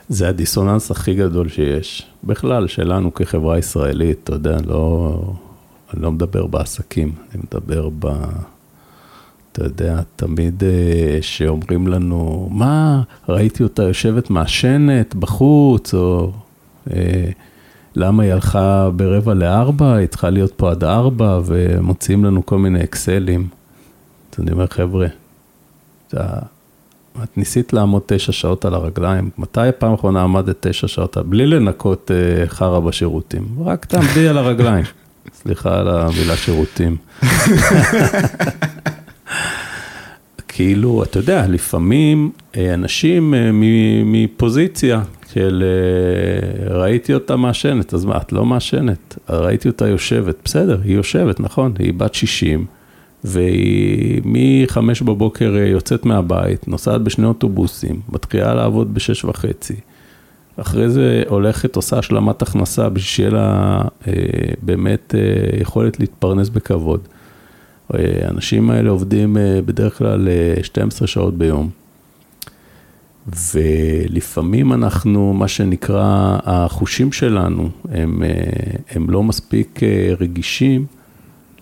C: זה הדיסוננס הכי גדול שיש. בכלל, שלנו כחברה ישראלית, אתה יודע, לא, אני לא מדבר בעסקים, אני מדבר ב... אתה יודע, תמיד שאומרים לנו, מה, ראיתי אותה יושבת מעשנת בחוץ, או אה, למה היא הלכה ברבע לארבע, היא צריכה להיות פה עד ארבע, ומוציאים לנו כל מיני אקסלים. אז אני אומר, חבר'ה, את ניסית לעמוד תשע שעות על הרגליים, מתי הפעם האחרונה עמדת תשע שעות, בלי לנקות אה, חרא בשירותים, רק תעמדי על הרגליים. סליחה על המילה שירותים. כאילו, אתה יודע, לפעמים אה, אנשים מפוזיציה של אה, ראיתי אותה מעשנת, אז מה, את לא מעשנת, ראיתי אותה יושבת, בסדר, היא יושבת, נכון, היא בת 60, והיא מ-5 בבוקר אה, יוצאת מהבית, נוסעת בשני אוטובוסים, מתחילה לעבוד ב-6 וחצי, אחרי זה הולכת, עושה השלמת הכנסה בשביל שיהיה לה אה, באמת יכולת להתפרנס בכבוד. האנשים האלה עובדים בדרך כלל 12 שעות ביום. ולפעמים אנחנו, מה שנקרא, החושים שלנו, הם, אה, הם לא מספיק אה, רגישים.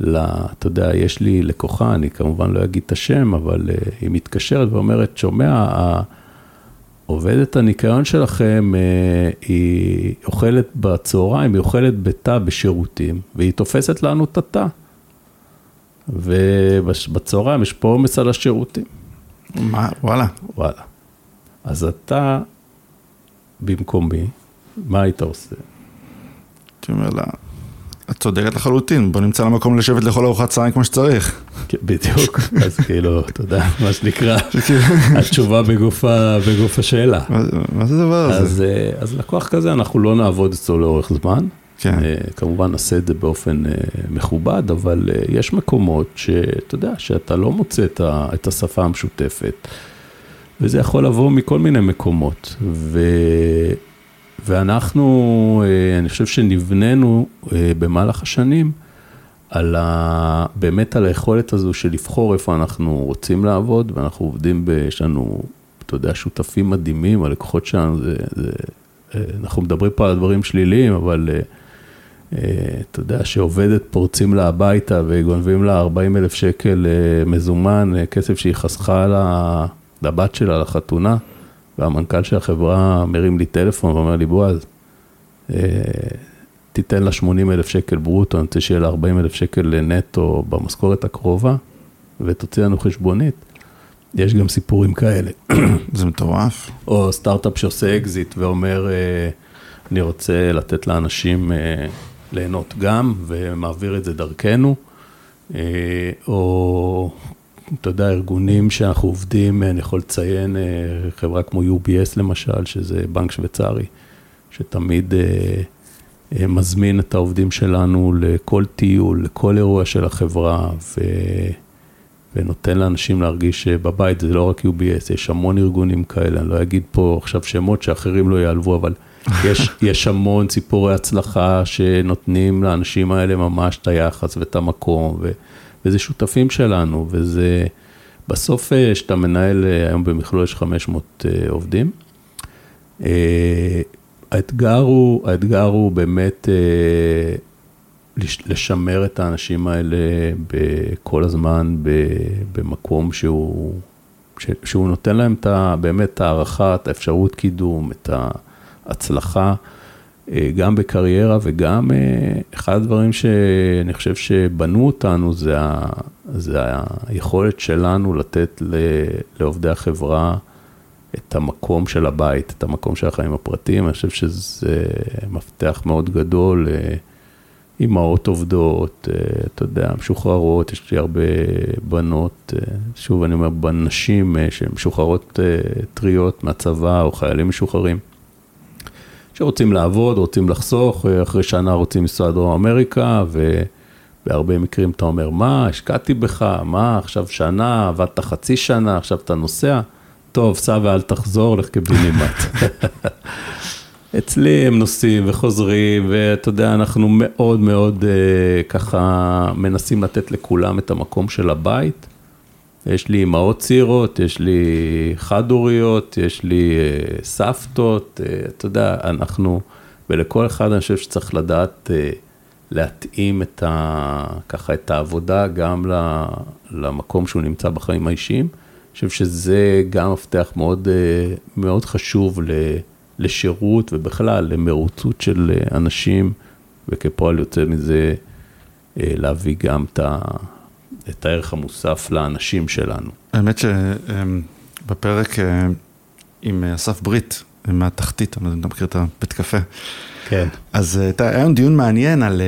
C: ל... אתה יודע, יש לי לקוחה, אני כמובן לא אגיד את השם, אבל אה, היא מתקשרת ואומרת, שומע, עובדת הניקיון שלכם, היא אוכלת בצהריים, היא אוכלת בתא בשירותים, והיא תופסת לנו את התא. ובצהריים יש פה עומס על השירותים.
A: מה, וואלה.
C: וואלה. אז אתה, במקומי, מה היית עושה?
A: הייתי אומר לה, את צודקת לחלוטין, בוא נמצא למקום לשבת לאכול ארוחת צהריים כמו שצריך.
C: כן, בדיוק, אז כאילו, אתה יודע, מה שנקרא, התשובה בגוף השאלה.
A: מה זה הדבר הזה?
C: אה, אז לקוח כזה, אנחנו לא נעבוד אצלו לאורך זמן. כן. אה, כמובן נעשה את זה באופן אה, מכובד, אבל יש מקומות שאתה יודע, שאתה לא מוצא את השפה המשותפת. וזה יכול לבוא מכל מיני מקומות. ו... ואנחנו, אה, אני חושב שנבננו אה, במהלך השנים על ה... באמת על היכולת הזו של לבחור איפה אנחנו רוצים לעבוד, ואנחנו עובדים, ב... יש לנו, אתה יודע, שותפים מדהימים, הלקוחות שלנו, זה, זה... אה, אנחנו מדברים פה על דברים שליליים, אבל אתה יודע, שעובדת פורצים לה הביתה וגונבים לה 40 אלף שקל מזומן, כסף שהיא חסכה לה... לבת שלה לחתונה, והמנכ"ל של החברה מרים לי טלפון ואומר לי, בועז, אה, תיתן לה 80 אלף שקל ברוטו, אני רוצה שיהיה לה 40 אלף שקל נטו במשכורת הקרובה, ותוציא לנו חשבונית. יש גם סיפורים כאלה.
A: זה מטורף.
C: או סטארט-אפ שעושה אקזיט ואומר, אה, אני רוצה לתת לאנשים אה, ליהנות גם, ומעביר את זה דרכנו. או, אתה יודע, ארגונים שאנחנו עובדים, אני יכול לציין חברה כמו UBS למשל, שזה בנק שוויצרי, שתמיד מזמין את העובדים שלנו לכל טיול, לכל אירוע של החברה, ו... ונותן לאנשים להרגיש שבבית זה לא רק UBS, יש המון ארגונים כאלה, אני לא אגיד פה עכשיו שמות שאחרים לא יעלבו, אבל יש, יש המון סיפורי הצלחה שנותנים לאנשים האלה ממש את היחס ואת המקום, ו, וזה שותפים שלנו, וזה, בסוף שאתה מנהל, אה, היום במכלול יש 500 אה, עובדים. אה, האתגר הוא, האתגר הוא באמת לשמר את האנשים האלה כל הזמן במקום שהוא, שהוא נותן להם את באמת את הערכה, את האפשרות קידום, את ההצלחה, אה, גם בקריירה וגם אה, אחד הדברים שאני חושב שבנו אותנו זה, ה, זה היכולת שלנו לתת לעובדי החברה את המקום של הבית, את המקום של החיים הפרטיים, אני חושב שזה מפתח מאוד גדול. אה, אימהות עובדות, אה, אתה יודע, משוחררות, יש לי הרבה בנות, אה, שוב אני אומר, בנשים אה, שהן משוחררות טריות מהצבא או חיילים משוחררים, שרוצים לעבוד, רוצים לחסוך, אחרי שנה רוצים לנסוע לדרום אמריקה, ובהרבה מקרים אתה אומר, מה, השקעתי בך, מה, עכשיו שנה, עבדת חצי שנה, עכשיו אתה נוסע, טוב, סע ואל תחזור, לך קיבינימט. אצלי הם נוסעים וחוזרים, ואתה יודע, אנחנו מאוד מאוד uh, ככה מנסים לתת לכולם את המקום של הבית. יש לי אמהות צעירות, יש לי חד-הוריות, יש לי uh, סבתות, uh, אתה יודע, אנחנו, ולכל אחד אני חושב שצריך לדעת uh, להתאים את ה, ככה את העבודה גם למקום שהוא נמצא בחיים האישיים. אני חושב שזה גם מפתח מאוד, מאוד חשוב. לשירות ובכלל למרוצות של אה, אנשים, וכפועל יוצא מזה אה, להביא גם את, ה, את הערך המוסף לאנשים שלנו.
A: האמת שבפרק אה, עם אסף ברית, מהתחתית, אני לא יודע אם אתה מכיר את הבית קפה.
C: כן.
A: אז היה לנו דיון מעניין על,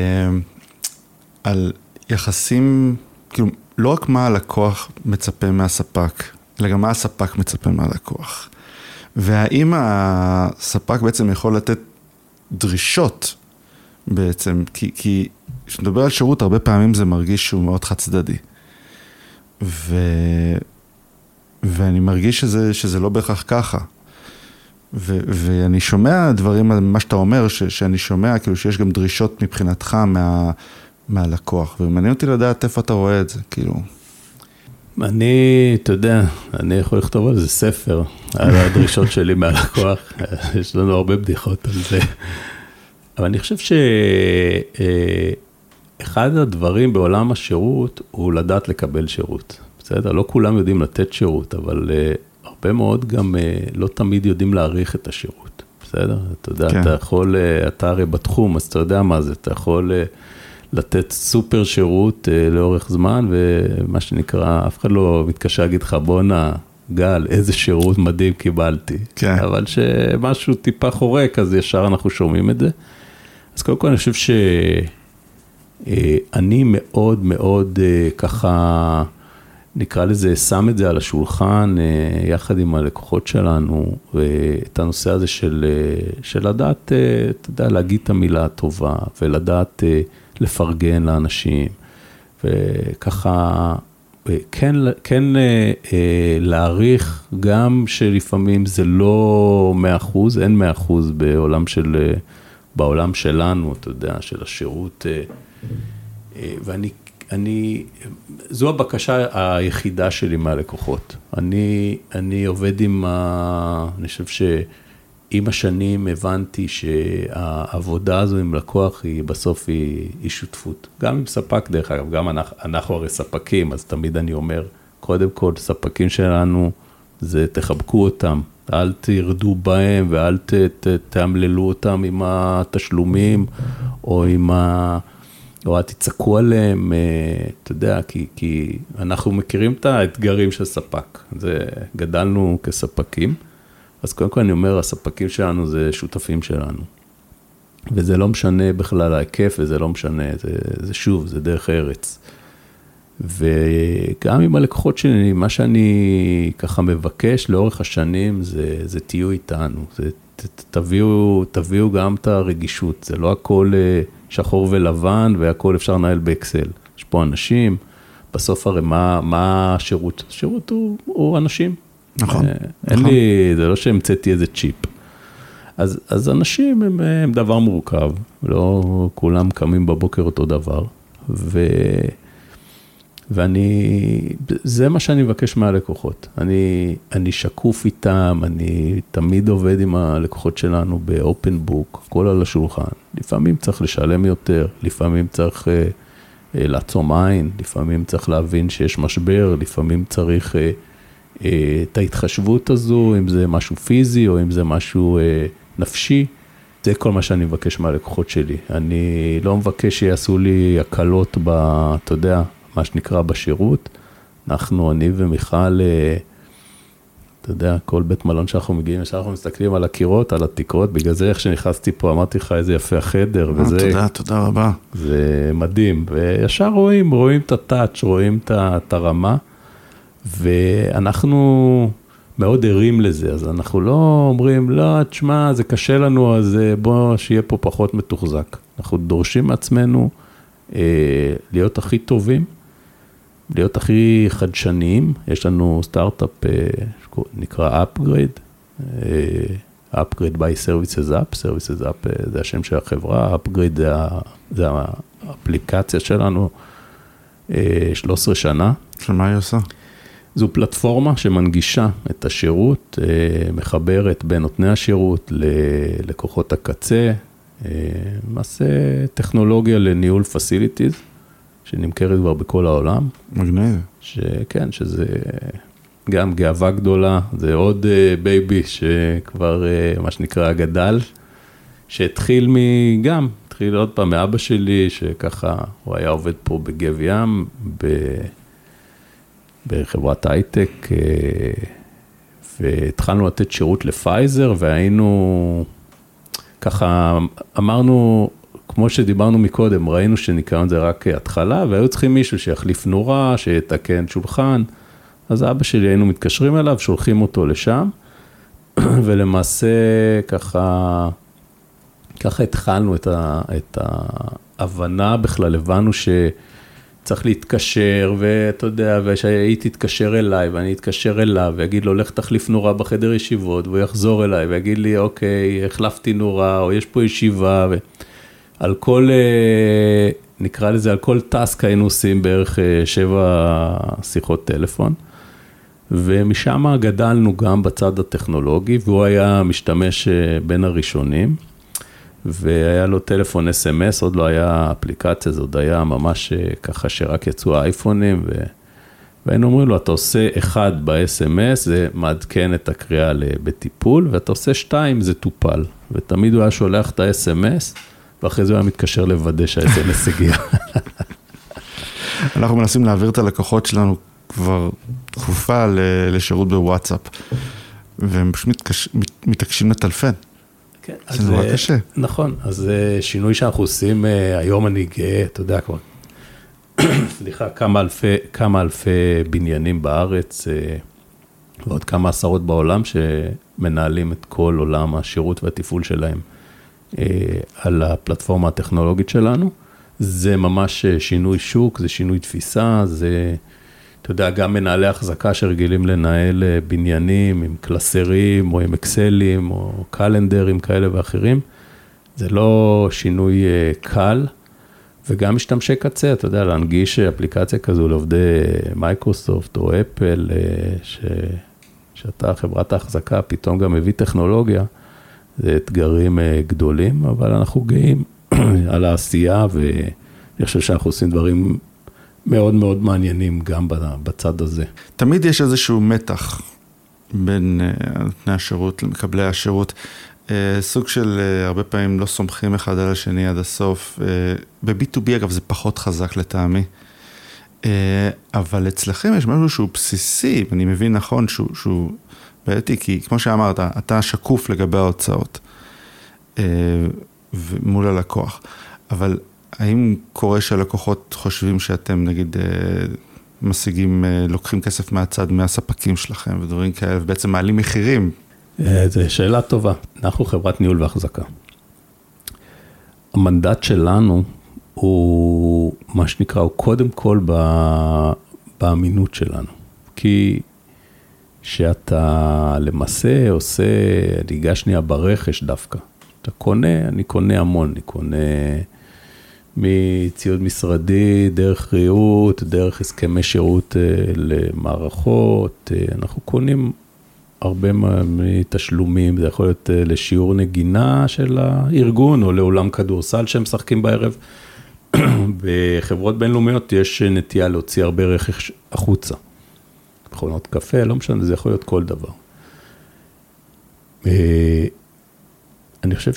A: על יחסים, כאילו, לא רק מה הלקוח מצפה מהספק, אלא גם מה הספק מצפה מהלקוח. והאם הספק בעצם יכול לתת דרישות בעצם, כי כשנדבר על שירות, הרבה פעמים זה מרגיש שהוא מאוד חד צדדי. ו... ואני מרגיש שזה, שזה לא בהכרח ככה. ו, ואני שומע דברים על מה שאתה אומר, ש, שאני שומע כאילו שיש גם דרישות מבחינתך מה, מהלקוח, ומעניין אותי לדעת איפה אתה רואה את זה, כאילו.
C: אני, אתה יודע, אני יכול לכתוב על זה ספר, על הדרישות שלי מהלקוח, יש לנו הרבה בדיחות על זה. אבל אני חושב שאחד הדברים בעולם השירות הוא לדעת לקבל שירות. בסדר? לא כולם יודעים לתת שירות, אבל uh, הרבה מאוד גם uh, לא תמיד יודעים להעריך את השירות. בסדר? אתה יודע, כן. אתה יכול, uh, אתה הרי בתחום, אז אתה יודע מה זה, אתה יכול... Uh, לתת סופר שירות uh, לאורך זמן, ומה שנקרא, אף אחד לא מתקשה להגיד לך, בואנה, גל, איזה שירות מדהים קיבלתי. כן. אבל שמשהו טיפה חורק, אז ישר אנחנו שומעים את זה. אז קודם כל אני חושב שאני uh, מאוד מאוד uh, ככה, נקרא לזה, שם את זה על השולחן uh, יחד עם הלקוחות שלנו, את הנושא הזה של, של לדעת, אתה יודע, להגיד את המילה הטובה, ולדעת... לפרגן לאנשים, וככה, כן, כן אה, אה, להעריך גם שלפעמים זה לא 100%, אין 100% בעולם של, אה, בעולם שלנו, אתה יודע, של השירות, ואני, אני, זו הבקשה היחידה שלי מהלקוחות. אני, אני עובד עם ה... אני חושב ש... עם השנים הבנתי שהעבודה הזו עם לקוח היא בסוף היא, היא שותפות. גם עם ספק, דרך אגב, גם אנחנו, אנחנו הרי ספקים, אז תמיד אני אומר, קודם כל, ספקים שלנו, זה תחבקו אותם, אל תרדו בהם ואל ת, ת, תאמללו אותם עם התשלומים או עם, ה, אל תצעקו עליהם, אה, אתה יודע, כי, כי אנחנו מכירים את האתגרים של ספק, זה, גדלנו כספקים, אז קודם כל אני אומר, הספקים שלנו זה שותפים שלנו. וזה לא משנה בכלל ההיקף, וזה לא משנה, זה, זה שוב, זה דרך ארץ. וגם עם הלקוחות שלי, מה שאני ככה מבקש לאורך השנים, זה, זה תהיו איתנו, זה, תביאו, תביאו גם את הרגישות, זה לא הכל אה, שחור ולבן והכל אפשר לנהל באקסל. יש פה אנשים, בסוף הרי מה, מה השירות? השירות הוא, הוא אנשים.
A: נכון.
C: אה, אין
A: נכון.
C: לי, זה לא שהמצאתי איזה צ'יפ. אז, אז אנשים הם, הם דבר מורכב, לא כולם קמים בבוקר אותו דבר. ו... ואני, זה מה שאני מבקש מהלקוחות. אני, אני שקוף איתם, אני תמיד עובד עם הלקוחות שלנו באופן בוק, הכל על השולחן. לפעמים צריך לשלם יותר, לפעמים צריך אה, אה, לעצום עין, לפעמים צריך להבין שיש משבר, לפעמים צריך אה, אה, את ההתחשבות הזו, אם זה משהו פיזי או אם זה משהו אה, נפשי. זה כל מה שאני מבקש מהלקוחות שלי. אני לא מבקש שיעשו לי הקלות ב... אתה יודע, מה שנקרא בשירות. אנחנו, אני ומיכל, אה, אתה יודע, כל בית מלון שאנחנו מגיעים, ישר אנחנו מסתכלים על הקירות, על התקרות, בגלל זה איך שנכנסתי פה, אמרתי לך איזה יפה החדר,
A: אה,
C: וזה
A: תודה, תודה רבה.
C: זה מדהים, וישר רואים, רואים את הטאץ', רואים את הרמה, ואנחנו מאוד ערים לזה, אז אנחנו לא אומרים, לא, תשמע, זה קשה לנו, אז אה, בוא, שיהיה פה פחות מתוחזק. אנחנו דורשים מעצמנו אה, להיות הכי טובים, להיות הכי חדשניים, יש לנו סטארט-אפ אה, נקרא upgrade, אה, upgrade by services up, services up אה, זה השם של החברה, upgrade זה, זה האפליקציה שלנו, אה, 13 שנה.
A: שמה היא עושה?
C: זו פלטפורמה שמנגישה את השירות, מחברת בין נותני השירות ללקוחות הקצה, למעשה טכנולוגיה לניהול facilities, שנמכרת כבר בכל העולם,
A: מגניב.
C: שכן, שזה גם גאווה גדולה, זה עוד אה, baby שכבר, אה, מה שנקרא, גדל, שהתחיל מגם, התחיל עוד פעם מאבא שלי, שככה, הוא היה עובד פה בגב ים, ב... בחברת הייטק, אה, והתחלנו לתת שירות לפייזר, והיינו, ככה, אמרנו, כמו שדיברנו מקודם, ראינו שניקיון זה רק התחלה, והיו צריכים מישהו שיחליף נורה, שיתקן שולחן, אז אבא שלי, היינו מתקשרים אליו, שולחים אותו לשם, ולמעשה ככה, ככה התחלנו את, ה, את ההבנה בכלל, הבנו שצריך להתקשר, ואתה יודע, ושהיא תתקשר אליי, ואני אתקשר אליו, ואגיד לו, לך תחליף נורה בחדר ישיבות, והוא יחזור אליי, ויגיד לי, אוקיי, החלפתי נורה, או יש פה ישיבה, ועל כל, אה, נקרא לזה, על כל טאסק היינו עושים בערך אה, שבע שיחות טלפון. ומשם גדלנו גם בצד הטכנולוגי, והוא היה משתמש אה, בין הראשונים, והיה לו טלפון אס.אם.אס, עוד לא היה אפליקציה, זה עוד היה ממש ככה שרק יצאו האייפונים, ו... והיינו אומרים לו, אתה עושה אחד ב-SMS, זה מעדכן את הקריאה בטיפול, ואתה עושה שתיים, זה טופל. ותמיד הוא היה שולח את ה-SMS, ואחרי זה הוא היה מתקשר לוודא שה-SMS הגיע.
A: אנחנו מנסים להעביר את הלקוחות שלנו כבר תקופה ל- לשירות בוואטסאפ, והם פשוט מתקש... מתעקשים לטלפן.
C: כן,
A: זה נורא
C: אה,
A: קשה.
C: נכון, אז זה שינוי שאנחנו עושים, אה, היום אני גאה, אתה יודע כבר, סליחה, כמה אלפי, כמה אלפי בניינים בארץ, אה, ועוד כמה עשרות בעולם שמנהלים את כל עולם השירות והתפעול שלהם אה, על הפלטפורמה הטכנולוגית שלנו. זה ממש אה, שינוי שוק, זה שינוי תפיסה, זה, אתה יודע, גם מנהלי החזקה שרגילים לנהל אה, בניינים עם קלסרים או עם אקסלים או קלנדרים כאלה ואחרים. זה לא שינוי אה, קל, וגם משתמשי קצה, אתה יודע, להנגיש אפליקציה כזו לעובדי מייקרוסופט או אפל, אה, ש... שאתה חברת ההחזקה פתאום גם מביא טכנולוגיה, זה אתגרים אה, גדולים, אבל אנחנו גאים על העשייה, ואני חושב שאנחנו עושים דברים מאוד מאוד מעניינים גם בצד הזה.
A: תמיד יש איזשהו מתח בין אה, נותני השירות למקבלי השירות. אה, סוג של הרבה פעמים לא סומכים אחד על השני עד הסוף. אה, ב-B2B אגב זה פחות חזק לטעמי. אבל אצלכם יש משהו שהוא בסיסי, ואני מבין נכון שהוא, שהוא בעייתי, כי כמו שאמרת, אתה שקוף לגבי ההוצאות אה, מול הלקוח. אבל האם קורה שהלקוחות חושבים שאתם נגיד אה, משיגים, אה, לוקחים כסף מהצד מהספקים שלכם ודברים כאלה, ובעצם מעלים מחירים?
C: זו שאלה טובה. אנחנו חברת ניהול והחזקה. המנדט שלנו הוא מה שנקרא, הוא קודם כל באמינות שלנו. כי שאתה למעשה עושה, אני אגש שנייה ברכש דווקא. אתה קונה, אני קונה המון, אני קונה מציוד משרדי, דרך ריהוט, דרך הסכמי שירות אה, למערכות, אה, אנחנו קונים הרבה מתשלומים, זה יכול להיות אה, לשיעור נגינה של הארגון, או לאולם כדורסל שהם משחקים בערב. בחברות בינלאומיות יש נטייה להוציא הרבה רכש החוצה. מכונות קפה, לא משנה, זה יכול להיות כל דבר. אני חושב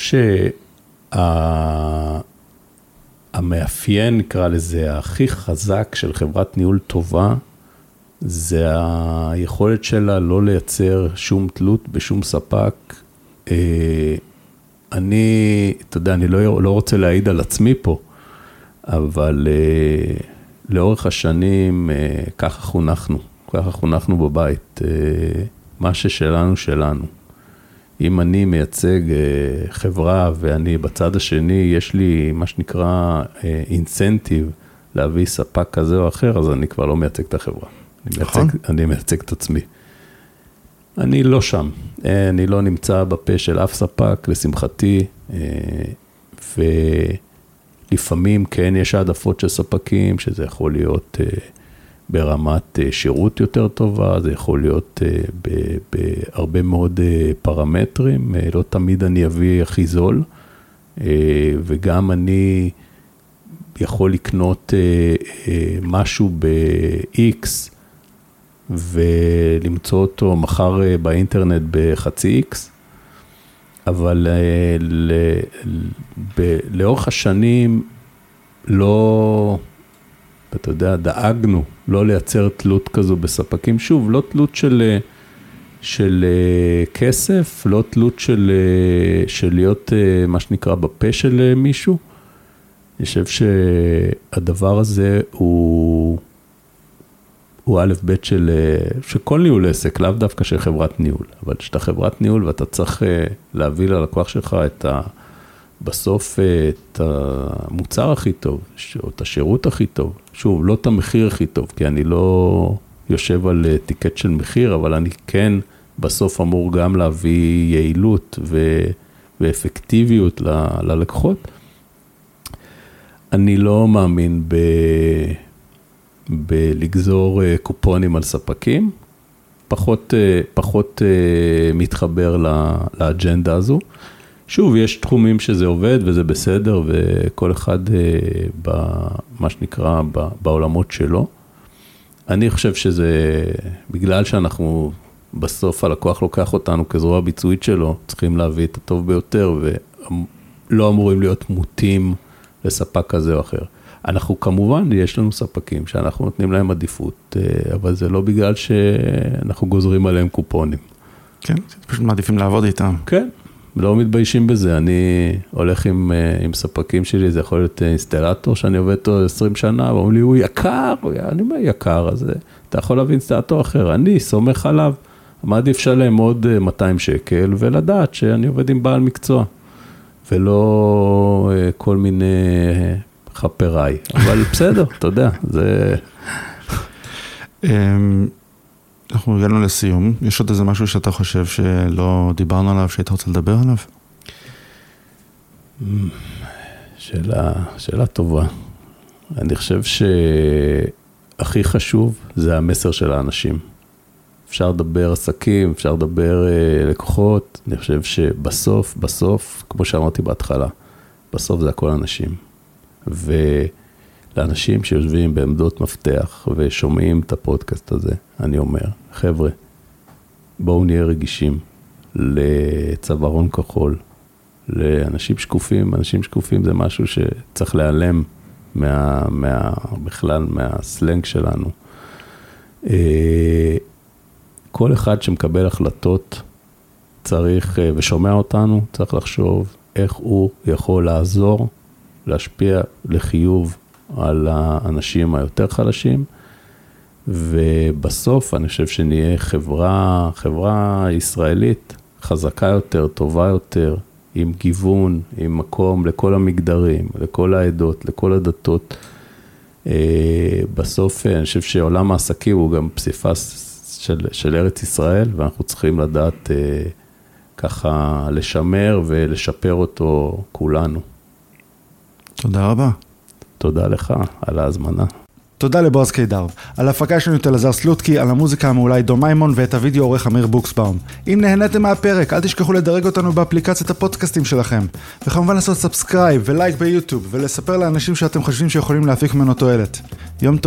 C: שהמאפיין, נקרא לזה, הכי חזק של חברת ניהול טובה, זה היכולת שלה לא לייצר שום תלות בשום ספק. אני, אתה יודע, אני לא, לא רוצה להעיד על עצמי פה, אבל לאורך השנים ככה חונכנו, ככה חונכנו בבית. מה ששלנו, שלנו. אם אני מייצג חברה ואני בצד השני, יש לי מה שנקרא אינסנטיב להביא ספק כזה או אחר, אז אני כבר לא מייצג את החברה. אני
A: נכון.
C: מייצג, אני מייצג את עצמי. אני לא שם, אני לא נמצא בפה של אף ספק, לשמחתי, ולפעמים כן יש העדפות של ספקים, שזה יכול להיות ברמת שירות יותר טובה, זה יכול להיות בהרבה מאוד פרמטרים, לא תמיד אני אביא הכי זול, וגם אני יכול לקנות משהו ב-X ולמצוא אותו מחר באינטרנט בחצי X, אבל לאורך השנים לא... אתה יודע, דאגנו לא לייצר תלות כזו בספקים. שוב, לא תלות של, של כסף, לא תלות של, של להיות מה שנקרא בפה של מישהו. אני חושב שהדבר הזה הוא, הוא א' ב' של, של כל ניהול עסק, לאו דווקא של חברת ניהול. אבל כשאתה חברת ניהול ואתה צריך להביא ללקוח שלך את ה... בסוף את המוצר הכי טוב, או את השירות הכי טוב, שוב, לא את המחיר הכי טוב, כי אני לא יושב על טיקט של מחיר, אבל אני כן בסוף אמור גם להביא יעילות ו... ואפקטיביות ל... ללקוחות. אני לא מאמין ב... בלגזור קופונים על ספקים, פחות, פחות מתחבר לאג'נדה הזו. שוב, יש תחומים שזה עובד וזה בסדר, וכל אחד במה שנקרא בעולמות שלו. אני חושב שזה, בגלל שאנחנו בסוף הלקוח לוקח אותנו כזרוע ביצועית שלו, צריכים להביא את הטוב ביותר, ולא אמורים להיות מוטים לספק כזה או אחר. אנחנו כמובן, יש לנו ספקים שאנחנו נותנים להם עדיפות, אבל זה לא בגלל שאנחנו גוזרים עליהם קופונים.
A: כן, פשוט מעדיפים לעבוד איתם.
C: כן. לא מתביישים בזה, אני הולך עם, עם ספקים שלי, זה יכול להיות אינסטלטור שאני עובד איתו 20 שנה, ואומרים לי, הוא יקר, אני אומר יקר, אז אתה יכול להביא אינסטלטור אחר, אני סומך עליו, מעדיף לשלם עוד 200 שקל ולדעת שאני עובד עם בעל מקצוע, ולא כל מיני חפריי, אבל בסדר, אתה יודע, זה...
A: אנחנו הגענו לסיום, יש עוד איזה משהו שאתה חושב שלא דיברנו עליו, שהיית רוצה לדבר עליו?
C: שאלה, שאלה טובה. אני חושב שהכי חשוב זה המסר של האנשים. אפשר לדבר עסקים, אפשר לדבר לקוחות, אני חושב שבסוף, בסוף, כמו שאמרתי בהתחלה, בסוף זה הכל אנשים. ו... לאנשים שיושבים בעמדות מפתח ושומעים את הפודקאסט הזה, אני אומר, חבר'ה, בואו נהיה רגישים. לצווארון כחול, לאנשים שקופים, אנשים שקופים זה משהו שצריך להיעלם מה, מה, בכלל מהסלנג שלנו. אה, כל אחד שמקבל החלטות צריך, אה, ושומע אותנו, צריך לחשוב איך הוא יכול לעזור, להשפיע לחיוב על האנשים היותר חלשים, ובסוף אני חושב שנהיה חברה, חברה ישראלית חזקה יותר, טובה יותר, עם גיוון, עם מקום לכל המגדרים, לכל העדות, לכל הדתות. אה, בסוף אני חושב שעולם העסקים הוא גם פסיפס של, של ארץ ישראל, ואנחנו צריכים לדעת אה, ככה לשמר ולשפר אותו כולנו.
A: תודה רבה.
C: תודה לך על ההזמנה.
A: תודה לבועז קידר. על ההפקה יש לנו את אלעזר סלוטקי, על המוזיקה המעולה עידו מימון ואת הוידאו עורך אמיר בוקסבאום. אם נהניתם מהפרק, אל תשכחו לדרג אותנו באפליקציית הפודקאסטים שלכם. וכמובן לעשות subscribe ולייק ביוטיוב, ולספר לאנשים שאתם חושבים שיכולים להפיק ממנו תועלת. יום טוב.